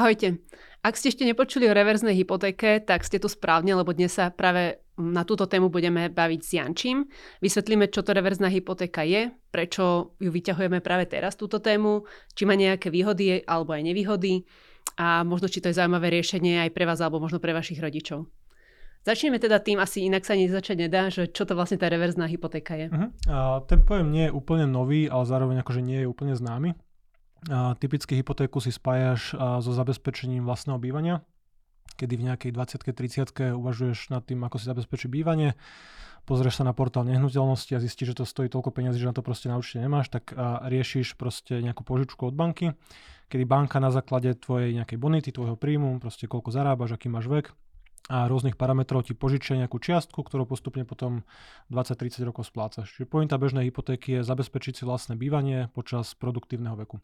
Ahojte. Ak ste ešte nepočuli o reverznej hypotéke, tak ste tu správne, lebo dnes sa práve na túto tému budeme baviť s Jančím. Vysvetlíme, čo to reverzná hypotéka je, prečo ju vyťahujeme práve teraz túto tému, či má nejaké výhody alebo aj nevýhody a možno či to je zaujímavé riešenie aj pre vás alebo možno pre vašich rodičov. Začneme teda tým, asi inak sa ani začať nedá, že čo to vlastne tá reverzná hypotéka je. Uh-huh. A ten pojem nie je úplne nový, ale zároveň akože nie je úplne známy. Typicky hypotéku si spájaš so zabezpečením vlastného bývania, kedy v nejakej 20 30 uvažuješ nad tým, ako si zabezpečiť bývanie, pozrieš sa na portál nehnuteľnosti a zistíš, že to stojí toľko peniazí, že na to proste na určite nemáš, tak riešiš proste nejakú požičku od banky, kedy banka na základe tvojej nejakej bonity, tvojho príjmu, proste koľko zarábaš, aký máš vek, a rôznych parametrov ti požičia nejakú čiastku, ktorú postupne potom 20-30 rokov splácaš. Čiže pointa bežnej hypotéky je zabezpečiť si vlastné bývanie počas produktívneho veku.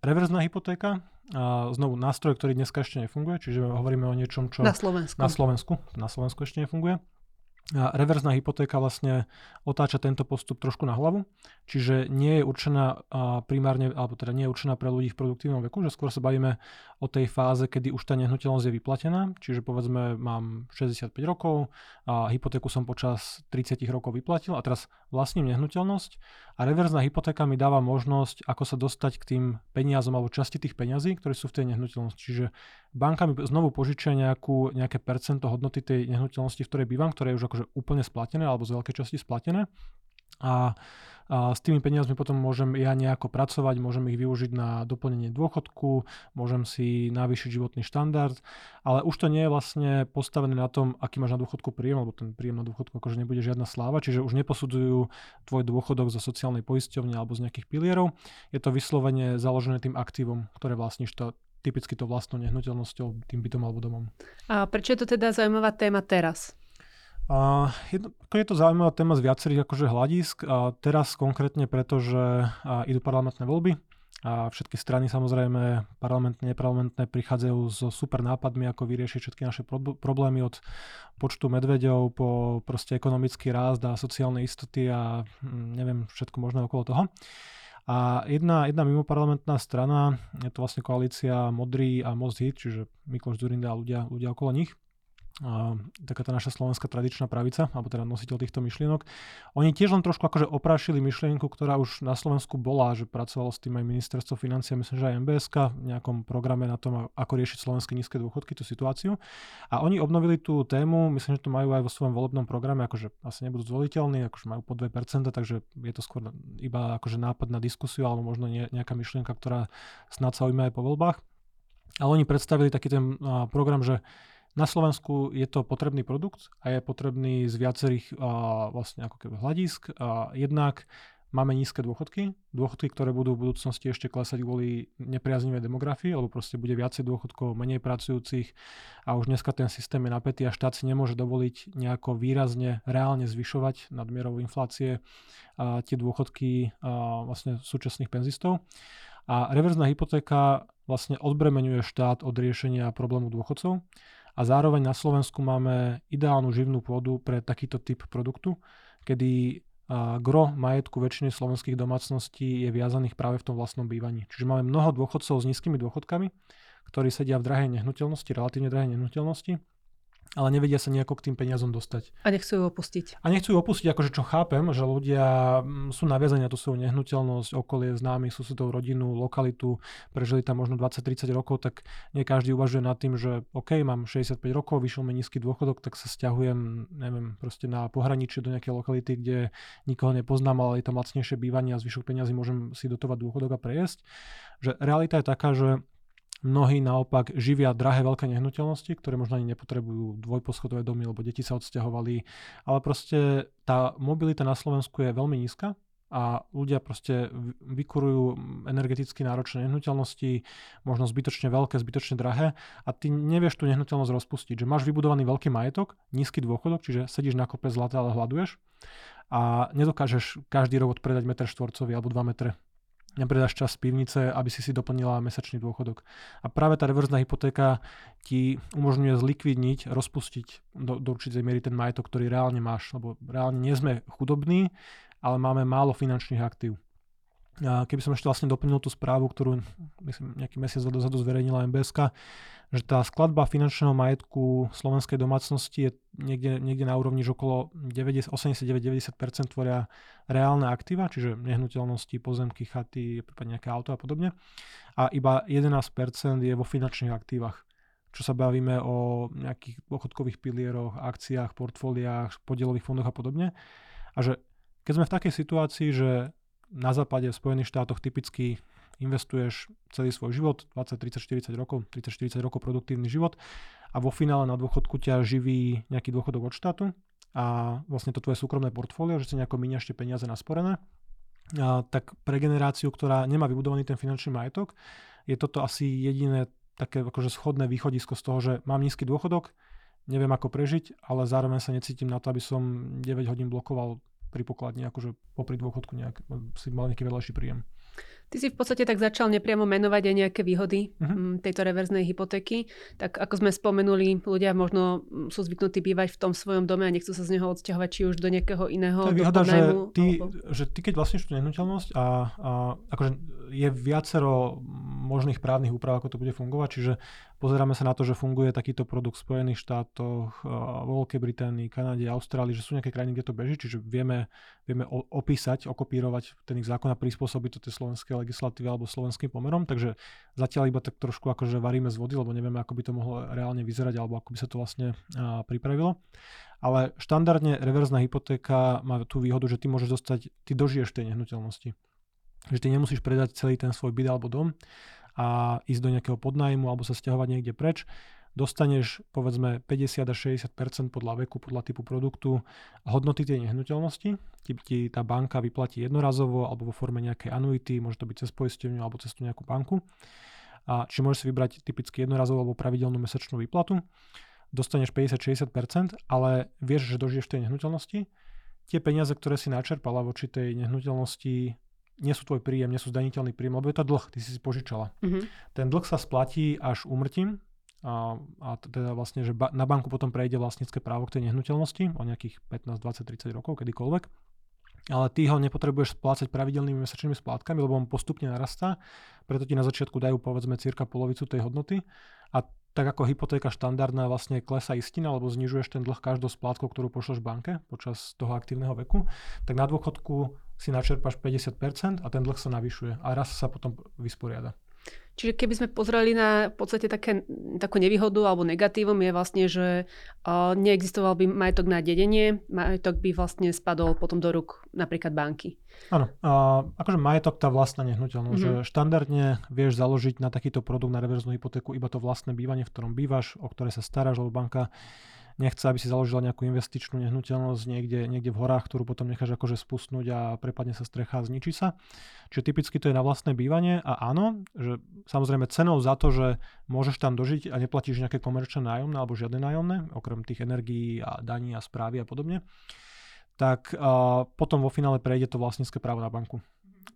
Reverzná hypotéka, a znovu nástroj, ktorý dneska ešte nefunguje, čiže hovoríme o niečom, čo na Slovensku. Na Slovensku, na Slovensku ešte nefunguje. Reverzná hypotéka vlastne otáča tento postup trošku na hlavu, čiže nie je určená primárne, alebo teda nie je určená pre ľudí v produktívnom veku, že skôr sa bavíme o tej fáze, kedy už tá nehnuteľnosť je vyplatená, čiže povedzme mám 65 rokov a hypotéku som počas 30 rokov vyplatil a teraz vlastním nehnuteľnosť a reverzná hypotéka mi dáva možnosť, ako sa dostať k tým peniazom alebo časti tých peňazí, ktoré sú v tej nehnuteľnosti. Čiže banka mi znovu požičia nejakú, nejaké percento hodnoty tej nehnuteľnosti, v ktorej bývam, ktoré je už akože úplne splatené alebo z veľkej časti splatené. A, a s tými peniazmi potom môžem ja nejako pracovať, môžem ich využiť na doplnenie dôchodku, môžem si navýšiť životný štandard, ale už to nie je vlastne postavené na tom, aký máš na dôchodku príjem, lebo ten príjem na dôchodku akože nebude žiadna sláva, čiže už neposudzujú tvoj dôchodok zo sociálnej poisťovne alebo z nejakých pilierov. Je to vyslovene založené tým aktívom, ktoré vlastníš to typicky to vlastnou nehnuteľnosťou, tým bytom alebo domom. A prečo je to teda zaujímavá téma teraz? Uh, je, to, je to zaujímavá téma z viacerých akože hľadisk. A teraz konkrétne preto, že uh, idú parlamentné voľby a všetky strany samozrejme parlamentné, neparlamentné prichádzajú so super nápadmi, ako vyriešiť všetky naše pro- problémy od počtu medveďov po proste ekonomický rást a sociálne istoty a hm, neviem, všetko možné okolo toho. A jedna, jedna mimoparlamentná strana, je to vlastne koalícia Modrý a Most Hit, čiže Mikloš Zurinda a ľudia, ľudia okolo nich, a taká tá naša slovenská tradičná pravica, alebo teda nositeľ týchto myšlienok. Oni tiež len trošku akože oprášili myšlienku, ktorá už na Slovensku bola, že pracovalo s tým aj ministerstvo financie, myslím, že aj MBSK v nejakom programe na tom, ako riešiť slovenské nízke dôchodky, tú situáciu. A oni obnovili tú tému, myslím, že to majú aj vo svojom volebnom programe, akože asi nebudú zvoliteľní, akože majú po 2%, takže je to skôr iba akože nápad na diskusiu, alebo možno nejaká myšlienka, ktorá snad sa aj po voľbách. Ale oni predstavili taký ten program, že na Slovensku je to potrebný produkt a je potrebný z viacerých a, vlastne ako keby hľadisk. A jednak máme nízke dôchodky, dôchodky, ktoré budú v budúcnosti ešte klesať kvôli nepriaznivej demografii, alebo proste bude viacej dôchodkov, menej pracujúcich a už dneska ten systém je napätý a štát si nemôže dovoliť nejako výrazne, reálne zvyšovať nadmierou inflácie a tie dôchodky a vlastne súčasných penzistov. A reverzná hypotéka vlastne odbremenuje štát od riešenia problému dôchodcov a zároveň na Slovensku máme ideálnu živnú pôdu pre takýto typ produktu, kedy gro majetku väčšiny slovenských domácností je viazaných práve v tom vlastnom bývaní. Čiže máme mnoho dôchodcov s nízkymi dôchodkami, ktorí sedia v drahej nehnuteľnosti, relatívne drahej nehnuteľnosti ale nevedia sa nejako k tým peniazom dostať. A nechcú ju opustiť. A nechcú ju opustiť, akože čo chápem, že ľudia mm, sú naviazaní na tú svoju nehnuteľnosť, okolie známych, susedov, rodinu, lokalitu, prežili tam možno 20-30 rokov, tak nie každý uvažuje nad tým, že OK, mám 65 rokov, vyšiel mi nízky dôchodok, tak sa stiahujem, neviem, proste na pohraničie do nejakej lokality, kde nikoho nepoznám, ale je tam lacnejšie bývanie a zvyšok peniazy môžem si dotovať dôchodok a prejesť. Že realita je taká, že Mnohí naopak živia drahé veľké nehnuteľnosti, ktoré možno ani nepotrebujú dvojposchodové domy, lebo deti sa odsťahovali. Ale proste tá mobilita na Slovensku je veľmi nízka a ľudia proste vykurujú energeticky náročné nehnuteľnosti, možno zbytočne veľké, zbytočne drahé a ty nevieš tú nehnuteľnosť rozpustiť, že máš vybudovaný veľký majetok, nízky dôchodok, čiže sedíš na kope zlata, ale hľaduješ a nedokážeš každý rok odpredať meter štvorcový alebo 2 metre nepredáš čas z pivnice, aby si si doplnila mesačný dôchodok. A práve tá reverzná hypotéka ti umožňuje zlikvidniť, rozpustiť do, do určitej miery ten majetok, ktorý reálne máš, lebo reálne nie sme chudobní, ale máme málo finančných aktív. Keby som ešte vlastne doplnil tú správu, ktorú myslím nejaký mesiac dozadu zverejnila MBSK, že tá skladba finančného majetku slovenskej domácnosti je niekde, niekde na úrovni, že okolo 89-90% tvoria reálne aktíva, čiže nehnuteľnosti, pozemky, chaty, prípadne nejaké auto a podobne. A iba 11% je vo finančných aktívach čo sa bavíme o nejakých dôchodkových pilieroch, akciách, portfóliách, podielových fondoch a podobne. A že keď sme v takej situácii, že na západe v Spojených štátoch typicky investuješ celý svoj život, 20, 30, 40 rokov, 30, 40 rokov produktívny život a vo finále na dôchodku ťa živí nejaký dôchodok od štátu a vlastne to tvoje súkromné portfólio, že si nejako miniaš tie peniaze nasporené, a, tak pre generáciu, ktorá nemá vybudovaný ten finančný majetok, je toto asi jediné také akože schodné východisko z toho, že mám nízky dôchodok, neviem ako prežiť, ale zároveň sa necítim na to, aby som 9 hodín blokoval pri pokladni, akože popri dôchodku nejak, si mal nejaký vedľajší príjem. Ty si v podstate tak začal nepriamo menovať aj nejaké výhody uh-huh. tejto reverznej hypotéky. Tak ako sme spomenuli, ľudia možno sú zvyknutí bývať v tom svojom dome a nechcú sa z neho odsťahovať či už do nejakého iného To je výhoda, že ty, alebo... že ty keď vlastníš tú nehnuteľnosť a, a akože je viacero možných právnych úprav, ako to bude fungovať, čiže Pozeráme sa na to, že funguje takýto produkt v Spojených štátoch, Veľkej Británii, Kanade, Austrálii, že sú nejaké krajiny, kde to beží, čiže vieme, vieme opísať, okopírovať ten ich zákon a prispôsobiť to tej slovenskej legislatíve alebo slovenským pomerom, takže zatiaľ iba tak trošku akože varíme z vody, lebo nevieme, ako by to mohlo reálne vyzerať alebo ako by sa to vlastne pripravilo. Ale štandardne reverzná hypotéka má tú výhodu, že ty môžeš dostať, ty dožiješ tej nehnuteľnosti. Že ty nemusíš predať celý ten svoj byt alebo dom, a ísť do nejakého podnájmu alebo sa stiahovať niekde preč, dostaneš povedzme 50 až 60% podľa veku, podľa typu produktu hodnoty tej nehnuteľnosti. Ti, ti tá banka vyplatí jednorazovo alebo vo forme nejakej anuity, môže to byť cez poisťovňu alebo cez tú nejakú banku. A, či môžeš si vybrať typicky jednorazovú alebo pravidelnú mesačnú výplatu. Dostaneš 50-60%, ale vieš, že dožiješ tej nehnuteľnosti. Tie peniaze, ktoré si načerpala voči tej nehnuteľnosti, nie sú tvoj príjem, nie sú zdaniteľný príjem, lebo je to dlh, ty si si požičala. Mm-hmm. Ten dlh sa splatí až umrtím a, a teda vlastne, že ba, na banku potom prejde vlastnícke právo k tej nehnuteľnosti o nejakých 15, 20, 30 rokov, kedykoľvek. Ale ty ho nepotrebuješ splácať pravidelnými mesačnými splátkami, lebo on postupne narastá, preto ti na začiatku dajú povedzme cirka polovicu tej hodnoty a tak ako hypotéka štandardná vlastne klesa istina, alebo znižuješ ten dlh každou splátkou, ktorú pošleš banke počas toho aktívneho veku, tak na dôchodku si načerpáš 50% a ten dlh sa navyšuje a raz sa potom vysporiada. Čiže keby sme pozreli na v podstate také, takú nevýhodu alebo negatívum je vlastne, že uh, neexistoval by majetok na dedenie, majetok by vlastne spadol potom do rúk napríklad banky. Áno, uh, akože majetok tá vlastná nehnuteľnosť, mm-hmm. že štandardne vieš založiť na takýto produkt na reverznú hypotéku iba to vlastné bývanie, v ktorom bývaš, o ktoré sa staráš, lebo banka nechce, aby si založila nejakú investičnú nehnuteľnosť niekde, niekde v horách, ktorú potom necháš akože spustnúť a prepadne sa strecha a zničí sa. Čiže typicky to je na vlastné bývanie a áno, že samozrejme cenou za to, že môžeš tam dožiť a neplatíš nejaké komerčné nájomné alebo žiadne nájomné, okrem tých energií a daní a správy a podobne, tak uh, potom vo finále prejde to vlastnícke právo na banku.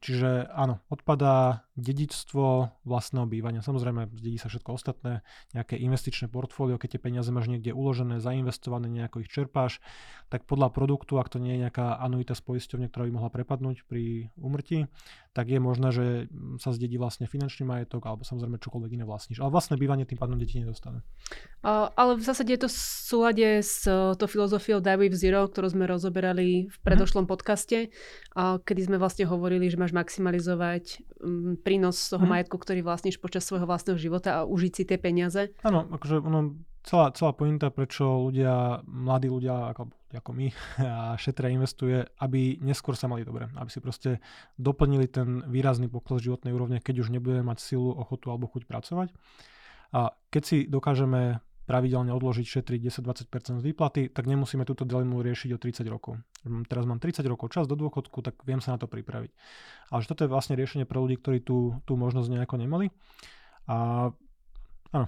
Čiže áno, odpadá dedičstvo vlastného bývania. Samozrejme, zdedí sa všetko ostatné, nejaké investičné portfólio, keď tie peniaze máš niekde uložené, zainvestované, nejako ich čerpáš, tak podľa produktu, ak to nie je nejaká anuita z poisťovne, ktorá by mohla prepadnúť pri úmrtí, tak je možné, že sa zdedí vlastne finančný majetok alebo samozrejme čokoľvek iné vlastníš. Ale vlastné bývanie tým pádom deti nedostanú. ale v zásade je to v súlade s e, to filozofiou Die with Zero, ktorú sme rozoberali v predošlom mm-hmm. podcaste, kedy sme vlastne hovorili, že máš maximalizovať prínos z toho mm. majetku, ktorý vlastníš počas svojho vlastného života a užiť si tie peniaze. Áno, akože ono, celá, celá pointa, prečo ľudia, mladí ľudia ako, ako my a šetria investuje, aby neskôr sa mali dobre, aby si proste doplnili ten výrazný pokles životnej úrovne, keď už nebudeme mať silu, ochotu alebo chuť pracovať. A keď si dokážeme pravidelne odložiť, šetriť 10-20% z výplaty, tak nemusíme túto dilemu riešiť o 30 rokov. Teraz mám 30 rokov čas do dôchodku, tak viem sa na to pripraviť. Ale že toto je vlastne riešenie pre ľudí, ktorí tú, tú možnosť nejako nemali. A áno,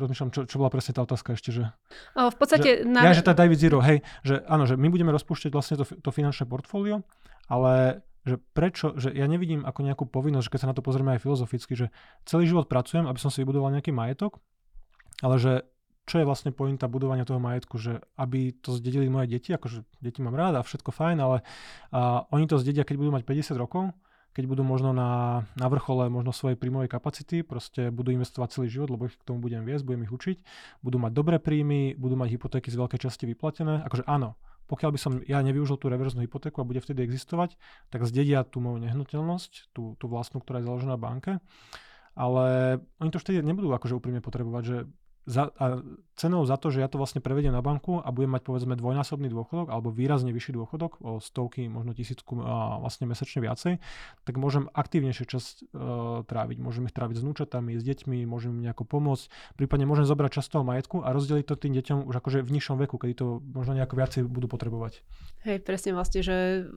rozmýšľam, čo, čo bola presne tá otázka ešte, že... O, v podstate... Že, na... Ja, že tá David Zero, hej, že áno, že my budeme rozpúšťať vlastne to, to finančné portfólio, ale že prečo, že ja nevidím ako nejakú povinnosť, že keď sa na to pozrieme aj filozoficky, že celý život pracujem, aby som si vybudoval nejaký majetok ale že čo je vlastne pointa budovania toho majetku, že aby to zdedili moje deti, akože deti mám rád a všetko fajn, ale a oni to zdedia, keď budú mať 50 rokov, keď budú možno na, na vrchole možno svojej príjmovej kapacity, proste budú investovať celý život, lebo ich k tomu budem viesť, budem ich učiť, budú mať dobré príjmy, budú mať hypotéky z veľkej časti vyplatené. Akože áno, pokiaľ by som ja nevyužil tú reverznú hypotéku a bude vtedy existovať, tak zdedia tú moju nehnuteľnosť, tú, tú vlastnú, ktorá je založená banke. Ale oni to vtedy nebudú akože úprimne potrebovať, že za, a cenou za to, že ja to vlastne prevediem na banku a budem mať povedzme dvojnásobný dôchodok alebo výrazne vyšší dôchodok o stovky, možno tisícku a vlastne mesačne viacej, tak môžem aktívnejšie čas uh, tráviť. Môžem ich tráviť s núčatami, s deťmi, môžem im nejako pomôcť, prípadne môžem zobrať čas toho majetku a rozdeliť to tým deťom už akože v nižšom veku, kedy to možno nejako viacej budú potrebovať. Hej, presne vlastne, že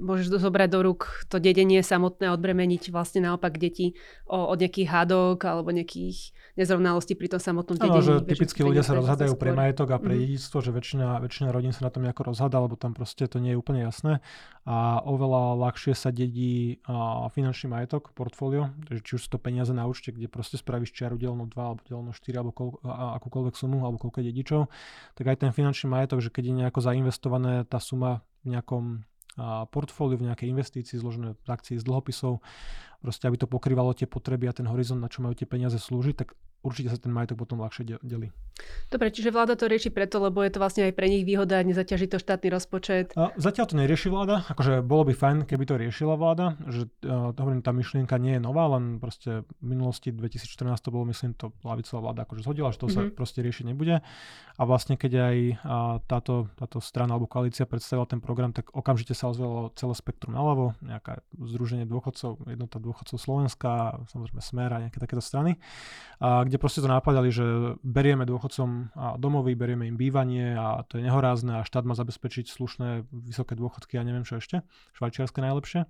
môžeš zobrať do rúk to dedenie samotné, odbremeniť vlastne naopak deti od nejakých hádok alebo nejakých nezrovnalostí pri tom samotnom dedení. Áno, že typicky ľudia sa rozhadajú pre majetok a pre mm. dedictvo, že väčšina, väčšina rodín sa na tom nejako rozhada, lebo tam proste to nie je úplne jasné. A oveľa ľahšie sa dedí a, finančný majetok, portfólio, či už sú to peniaze na účte, kde proste spravíš čiaru delno 2 alebo delno 4 alebo koľ, a, akúkoľvek sumu alebo koľko dedičov, tak aj ten finančný majetok, že keď je nejako zainvestované tá suma v nejakom portfóliu v nejakej investícii zložené z akcií, z dlhopisov, proste aby to pokrývalo tie potreby a ten horizont, na čo majú tie peniaze slúžiť, tak určite sa ten majetok potom ľahšie delí. Dobre, čiže vláda to rieši preto, lebo je to vlastne aj pre nich výhoda, nezaťaží to štátny rozpočet. A zatiaľ to nerieši vláda, akože bolo by fajn, keby to riešila vláda, že uh, to hovorím, tá myšlienka nie je nová, len proste v minulosti 2014 to bolo, myslím, to lavicová vláda akože zhodila, že to mm-hmm. sa mhm. proste riešiť nebude. A vlastne keď aj uh, táto, táto strana alebo koalícia predstavila ten program, tak okamžite sa ozvelo celé spektrum naľavo, nejaké združenie dôchodcov, jednota dôchodcov Slovenska, samozrejme Smer a nejaké takéto strany, a kde proste to napadali, že berieme dôchodcom domovy, berieme im bývanie a to je nehorázne a štát má zabezpečiť slušné vysoké dôchodky a neviem čo ešte, švajčiarske najlepšie.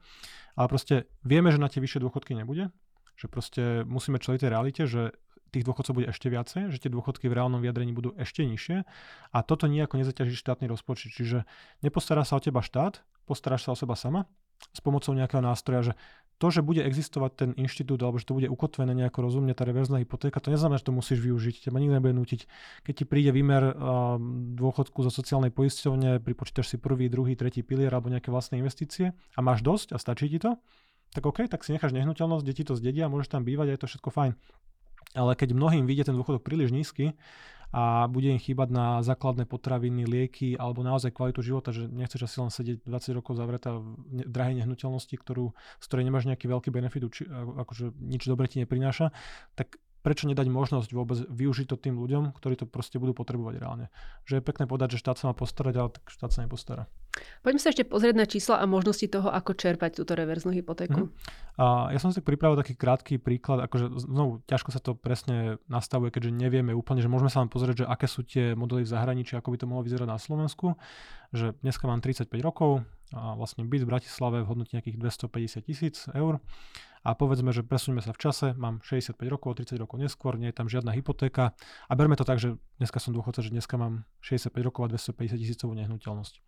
Ale proste vieme, že na tie vyššie dôchodky nebude, že proste musíme čeliť tej realite, že tých dôchodcov bude ešte viacej, že tie dôchodky v reálnom vyjadrení budú ešte nižšie a toto nejako nezaťaží štátny rozpočet. Čiže nepostará sa o teba štát, postaráš sa o seba sama s pomocou nejakého nástroja, že to, že bude existovať ten inštitút alebo že to bude ukotvené nejako rozumne, tá reverzná hypotéka, to neznamená, že to musíš využiť. Teba nikto nebude nutiť. Keď ti príde výmer dôchodku zo sociálnej poisťovne, pripočítaš si prvý, druhý, tretí pilier alebo nejaké vlastné investície a máš dosť a stačí ti to, tak OK, tak si necháš nehnuteľnosť, deti to zdedia, môžeš tam bývať a je to všetko fajn. Ale keď mnohým vyjde ten dôchodok príliš nízky, a bude im chýbať na základné potraviny, lieky alebo naozaj kvalitu života, že nechceš asi len sedieť 20 rokov zavretá v drahej nehnuteľnosti, ktorú, z ktorej nemáš nejaký veľký benefit, či, akože nič dobre ti neprináša, tak prečo nedať možnosť vôbec využiť to tým ľuďom, ktorí to proste budú potrebovať reálne. Že je pekné povedať, že štát sa má postarať, ale tak štát sa nepostará. Poďme sa ešte pozrieť na čísla a možnosti toho, ako čerpať túto reverznú hypotéku. Mm. A ja som si pripravil taký krátky príklad, akože znovu ťažko sa to presne nastavuje, keďže nevieme úplne, že môžeme sa len pozrieť, že aké sú tie modely v zahraničí, ako by to mohlo vyzerať na Slovensku. Že dneska mám 35 rokov, a vlastne byt v Bratislave v hodnote nejakých 250 tisíc eur a povedzme, že presuňme sa v čase, mám 65 rokov, 30 rokov neskôr, nie je tam žiadna hypotéka a berme to tak, že dneska som dôchodca, že dneska mám 65 rokov a 250 tisícovú nehnuteľnosť.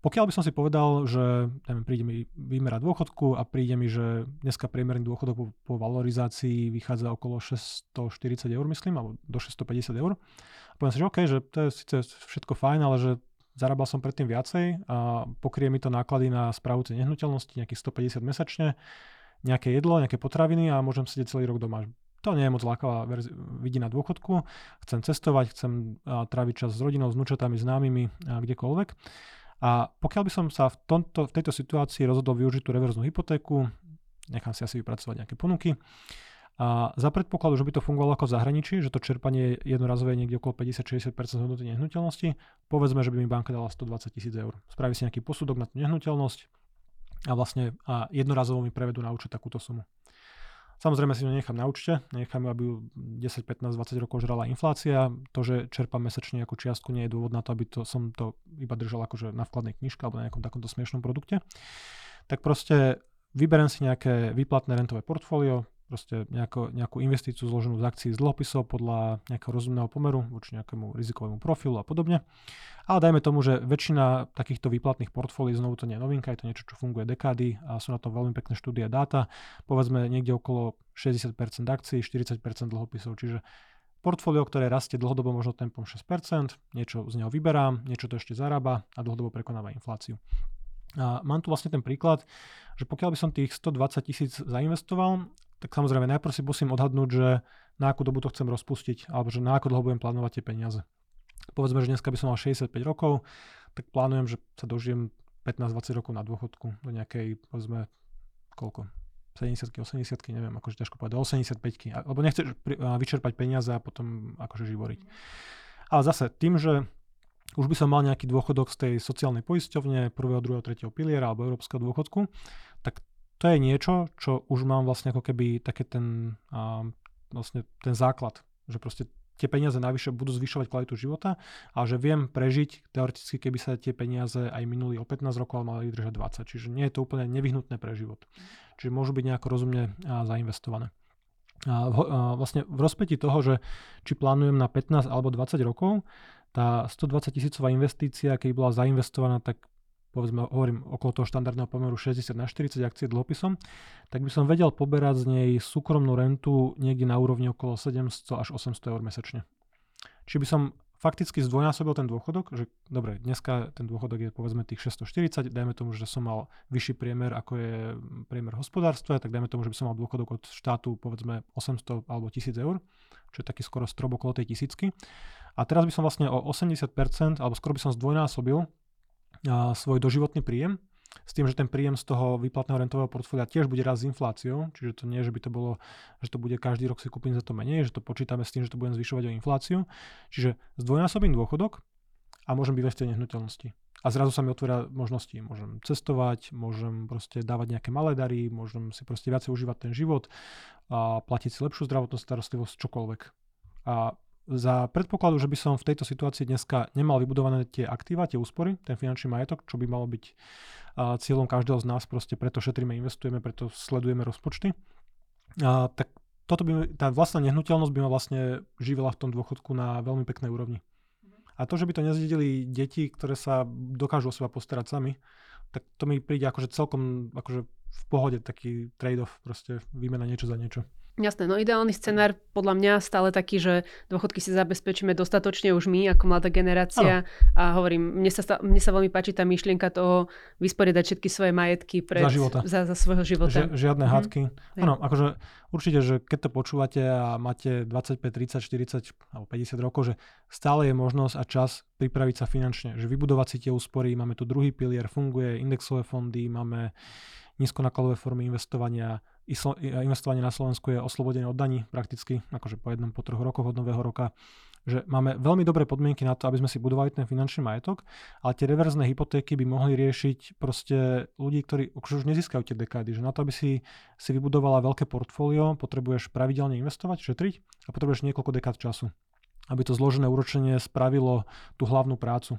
Pokiaľ by som si povedal, že neviem, príde mi výmera dôchodku a príde mi, že dneska priemerný dôchodok po, po valorizácii vychádza okolo 640 eur, myslím, alebo do 650 eur. A poviem si, že OK, že to je síce všetko fajn, ale že zarábal som predtým viacej a pokrie mi to náklady na správu tej nehnuteľnosti, nejakých 150 mesačne, nejaké jedlo, nejaké potraviny a môžem sedieť celý rok doma. To nie je moc lákavá vidí na dôchodku. Chcem cestovať, chcem tráviť čas s rodinou, s nučatami, známymi, a kdekoľvek. A pokiaľ by som sa v, tomto, v tejto situácii rozhodol využiť tú reverznú hypotéku, nechám si asi vypracovať nejaké ponuky, a za predpokladu, že by to fungovalo ako v zahraničí, že to čerpanie je niekde okolo 50-60% hodnoty nehnuteľnosti, povedzme, že by mi banka dala 120 tisíc eur. Spraví si nejaký posudok na tú nehnuteľnosť a vlastne a jednorazovo mi prevedú na účet takúto sumu. Samozrejme si to nechám na účte, nechám, aby ju 10, 15, 20 rokov žrala inflácia. To, že čerpám mesačne nejakú čiastku, nie je dôvod na to, aby to, som to iba držal akože na vkladnej knižke alebo na nejakom takomto smiešnom produkte. Tak proste vyberiem si nejaké výplatné rentové portfólio, proste nejako, nejakú investíciu zloženú z akcií z dlhopisov podľa nejakého rozumného pomeru voči nejakému rizikovému profilu a podobne. Ale dajme tomu, že väčšina takýchto výplatných portfólií, znovu to nie je novinka, je to niečo, čo funguje dekády a sú na to veľmi pekné štúdie dáta. Povedzme niekde okolo 60% akcií, 40% dlhopisov, čiže portfólio, ktoré rastie dlhodobo možno tempom 6%, niečo z neho vyberám, niečo to ešte zarába a dlhodobo prekonáva infláciu. A mám tu vlastne ten príklad, že pokiaľ by som tých 120 tisíc zainvestoval, tak samozrejme najprv si musím odhadnúť, že na akú dobu to chcem rozpustiť, alebo že na ako dlho budem plánovať tie peniaze. Povedzme, že dneska by som mal 65 rokov, tak plánujem, že sa dožijem 15-20 rokov na dôchodku do nejakej, povedzme, koľko? 70 80 neviem, akože ťažko povedať, do 85 lebo nechceš vyčerpať peniaze a potom akože živoriť. Ale zase tým, že už by som mal nejaký dôchodok z tej sociálnej poisťovne, prvého, druhého, tretieho piliera alebo európskeho dôchodku, tak to je niečo, čo už mám vlastne ako keby také ten, a, vlastne ten základ, že proste tie peniaze navyše budú zvyšovať kvalitu života a že viem prežiť teoreticky, keby sa tie peniaze aj minuli o 15 rokov, ale mali vydržať 20. Čiže nie je to úplne nevyhnutné pre život. Čiže môžu byť nejako rozumne zainvestované. A a vlastne v rozpeti toho, že či plánujem na 15 alebo 20 rokov, tá 120 tisícová investícia, keď bola zainvestovaná, tak povedzme, hovorím okolo toho štandardného pomeru 60 na 40 akcie dlhopisom, tak by som vedel poberať z nej súkromnú rentu niekde na úrovni okolo 700 až 800 eur mesačne. Či by som fakticky zdvojnásobil ten dôchodok, že dobre, dneska ten dôchodok je povedzme tých 640, dajme tomu, že som mal vyšší priemer, ako je priemer hospodárstva, tak dajme tomu, že by som mal dôchodok od štátu povedzme 800 alebo 1000 eur, čo je taký skoro strop okolo tej tisícky. A teraz by som vlastne o 80%, alebo skoro by som zdvojnásobil svoj doživotný príjem, s tým, že ten príjem z toho výplatného rentového portfólia tiež bude raz s infláciou, čiže to nie, že by to bolo, že to bude každý rok si kúpiť za to menej, že to počítame s tým, že to budem zvyšovať o infláciu. Čiže zdvojnásobím dôchodok a môžem byť v tej nehnuteľnosti. A zrazu sa mi otvoria možnosti. Môžem cestovať, môžem proste dávať nejaké malé dary, môžem si proste viacej užívať ten život a platiť si lepšiu zdravotnú starostlivosť, čokoľvek. A za predpokladu, že by som v tejto situácii dneska nemal vybudované tie aktíva, tie úspory, ten finančný majetok, čo by malo byť cieľom každého z nás, proste preto šetríme, investujeme, preto sledujeme rozpočty, a, tak toto by, tá vlastná nehnuteľnosť by ma vlastne živila v tom dôchodku na veľmi peknej úrovni. A to, že by to nezdedili deti, ktoré sa dokážu o seba postarať sami, tak to mi príde akože celkom akože v pohode taký trade-off, proste výmena niečo za niečo. Jasné, no ideálny scenár podľa mňa stále taký, že dôchodky si zabezpečíme dostatočne už my ako mladá generácia ano. a hovorím, mne sa, mne sa veľmi páči tá myšlienka toho vysporiadať všetky svoje majetky pred, za, života. za, za svojho života. Ži, žiadne mm-hmm. hádky. Áno, akože určite, že keď to počúvate a máte 25, 30, 40 alebo 50 rokov, že stále je možnosť a čas pripraviť sa finančne, že vybudovať si tie úspory, máme tu druhý pilier, funguje indexové fondy, máme nízkonákladové formy investovania, investovanie na Slovensku je oslobodené od daní prakticky, akože po jednom, po troch rokoch od nového roka, že máme veľmi dobré podmienky na to, aby sme si budovali ten finančný majetok, ale tie reverzné hypotéky by mohli riešiť proste ľudí, ktorí už nezískajú tie dekády, že na to, aby si, si vybudovala veľké portfólio, potrebuješ pravidelne investovať, šetriť a potrebuješ niekoľko dekád času, aby to zložené úročenie spravilo tú hlavnú prácu,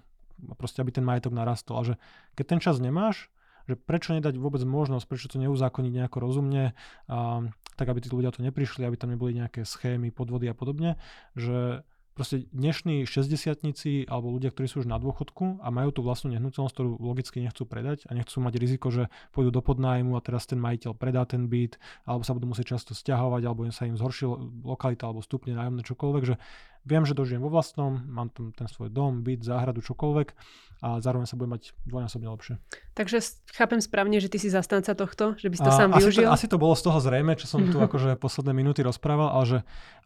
proste aby ten majetok narastol. A že keď ten čas nemáš, že prečo nedať vôbec možnosť, prečo to neuzákoniť nejako rozumne, a, tak aby tí ľudia to neprišli, aby tam neboli nejaké schémy, podvody a podobne, že proste dnešní 60 alebo ľudia, ktorí sú už na dôchodku a majú tú vlastnú nehnuteľnosť, ktorú logicky nechcú predať a nechcú mať riziko, že pôjdu do podnájmu a teraz ten majiteľ predá ten byt, alebo sa budú musieť často stiahovať, alebo sa im zhorší lokalita, alebo stupne nájomné čokoľvek, že viem, že dožijem vo vlastnom, mám tam ten svoj dom, byt, záhradu, čokoľvek a zároveň sa budem mať dvojnásobne lepšie. Takže chápem správne, že ty si zastanca tohto, že by si to a, sám asi využil? To, asi to bolo z toho zrejme, čo som tu akože posledné minúty rozprával, ale že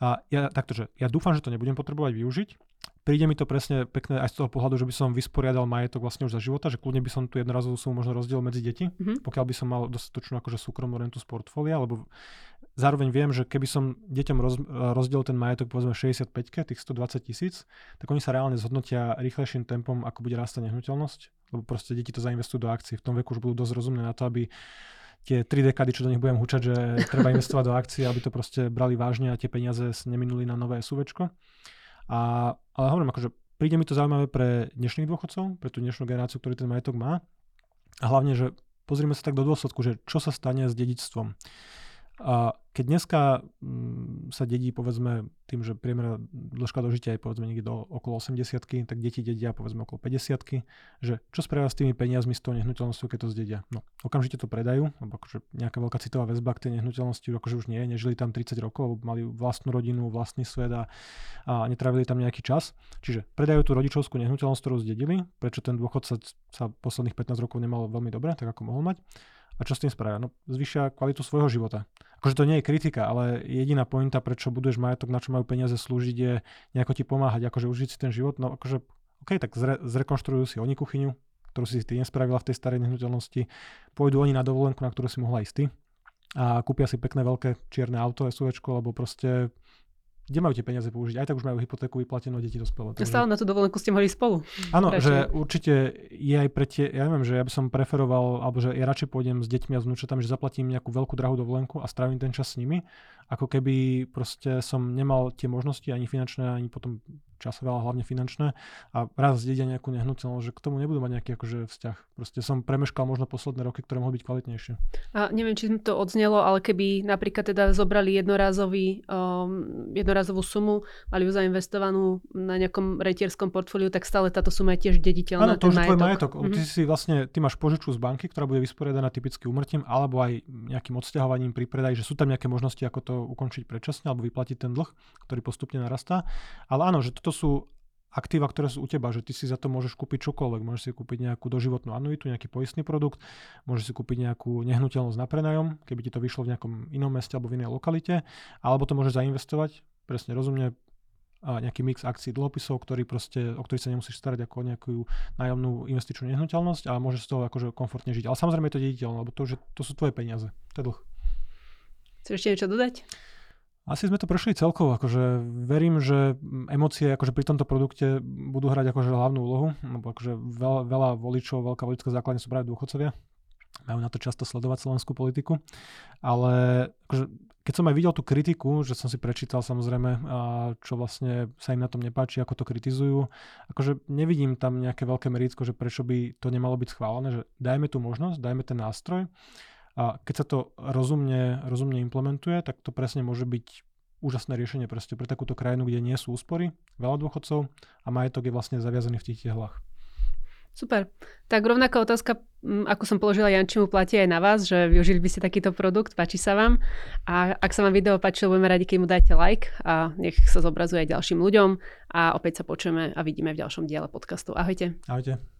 a ja, takto, že ja dúfam, že to nebudem potrebovať využiť, príde mi to presne pekné aj z toho pohľadu, že by som vysporiadal majetok vlastne už za života, že kľudne by som tu jednorazovú sumu možno rozdiel medzi deti, mm-hmm. pokiaľ by som mal dostatočnú akože súkromnú rentu z portfólia, lebo zároveň viem, že keby som deťom roz, rozdiel ten majetok povedzme 65 tých 120 tisíc, tak oni sa reálne zhodnotia rýchlejším tempom, ako bude rastať nehnuteľnosť, lebo proste deti to zainvestujú do akcií. V tom veku už budú dosť rozumné na to, aby tie 3 dekády, čo do nich budem hučať, že treba investovať do akcií, aby to proste brali vážne a tie peniaze neminuli na nové SUVčko. A, ale hovorím, akože príde mi to zaujímavé pre dnešných dôchodcov, pre tú dnešnú generáciu, ktorý ten majetok má. A hlavne, že pozrieme sa tak do dôsledku, že čo sa stane s dedičstvom. A keď dneska mm, sa dedí, povedzme, tým, že priemerná dĺžka dožitia je povedzme niekde do okolo 80 tak deti dedia povedzme okolo 50 že čo spravia s tými peniazmi s tou nehnuteľnosťou, keď to zdedia? No, okamžite to predajú, lebo akože nejaká veľká citová väzba k tej nehnuteľnosti akože už nie nežili tam 30 rokov, mali vlastnú rodinu, vlastný svet a, a netravili tam nejaký čas. Čiže predajú tú rodičovskú nehnuteľnosť, ktorú zdedili, prečo ten dôchodca sa posledných 15 rokov nemal veľmi dobre, tak ako mohol mať. A čo s tým spravia? No, zvyšia kvalitu svojho života. Akože to nie je kritika, ale jediná pointa, prečo budeš majetok, na čo majú peniaze slúžiť, je nejako ti pomáhať, akože užiť si ten život. No akože, OK, tak zre, zrekonštruujú si oni kuchyňu, ktorú si ty nespravila v tej starej nehnuteľnosti. Pôjdu oni na dovolenku, na ktorú si mohla ísť ty a kúpia si pekné veľké čierne auto, SUV, alebo proste kde majú tie peniaze použiť? Aj tak už majú hypotéku vyplatenú, deti dospelé. Takže... Stále na tú dovolenku ste mohli spolu. Áno, že určite je aj pre tie, ja neviem, že ja by som preferoval, alebo že ja radšej pôjdem s deťmi a s vnúčatami, že zaplatím nejakú veľkú drahú dovolenku a strávim ten čas s nimi, ako keby proste som nemal tie možnosti ani finančné, ani potom časové, ale hlavne finančné a raz zdedia nejakú nehnuteľnosť, že k tomu nebudú mať nejaký akože vzťah. Proste som premeškal možno posledné roky, ktoré mohli byť kvalitnejšie. A neviem, či to odznelo, ale keby napríklad teda zobrali jednorazový, um, jednorazovú sumu, mali ju zainvestovanú na nejakom retierskom portfóliu, tak stále táto suma je tiež dediteľná. Áno, to už tvoj majetok. Mm-hmm. Ty si vlastne, ty máš požičku z banky, ktorá bude vysporiadaná typicky umrtím, alebo aj nejakým odsťahovaním pri predaji, že sú tam nejaké možnosti, ako to ukončiť predčasne alebo vyplatiť ten dlh, ktorý postupne narastá. Ale áno, že toto sú aktíva, ktoré sú u teba, že ty si za to môžeš kúpiť čokoľvek. Môžeš si kúpiť nejakú doživotnú anuitu, nejaký poistný produkt, môžeš si kúpiť nejakú nehnuteľnosť na prenajom, keby ti to vyšlo v nejakom inom meste alebo v inej lokalite, alebo to môžeš zainvestovať, presne rozumne, a nejaký mix akcií dlhopisov, ktorý proste, o ktorý sa nemusíš starať ako o nejakú nájomnú investičnú nehnuteľnosť a môžeš z toho akože komfortne žiť. Ale samozrejme je to dediteľné, lebo to, že to sú tvoje peniaze. To je dlh. Chceš ešte niečo dodať? Asi sme to prešli celkovo, akože verím, že emócie akože pri tomto produkte budú hrať akože hlavnú úlohu, lebo akože veľa, veľa voličov, veľká voličská základňa sú práve dôchodcovia, majú na to často sledovať slovenskú politiku, ale akože, keď som aj videl tú kritiku, že som si prečítal samozrejme, čo vlastne sa im na tom nepáči, ako to kritizujú, akože nevidím tam nejaké veľké meritko, že prečo by to nemalo byť schválené, že dajme tú možnosť, dajme ten nástroj, a keď sa to rozumne, rozumne implementuje, tak to presne môže byť úžasné riešenie pre takúto krajinu, kde nie sú úspory, veľa dôchodcov a majetok je vlastne zaviazaný v tých tehlách. Super. Tak rovnaká otázka, ako som položila Jančimu, platí aj na vás, že využili by ste takýto produkt, páči sa vám. A ak sa vám video páčilo, budeme radi, keď mu dáte like a nech sa zobrazuje aj ďalším ľuďom. A opäť sa počujeme a vidíme v ďalšom diele podcastu. Ahojte. Ahojte.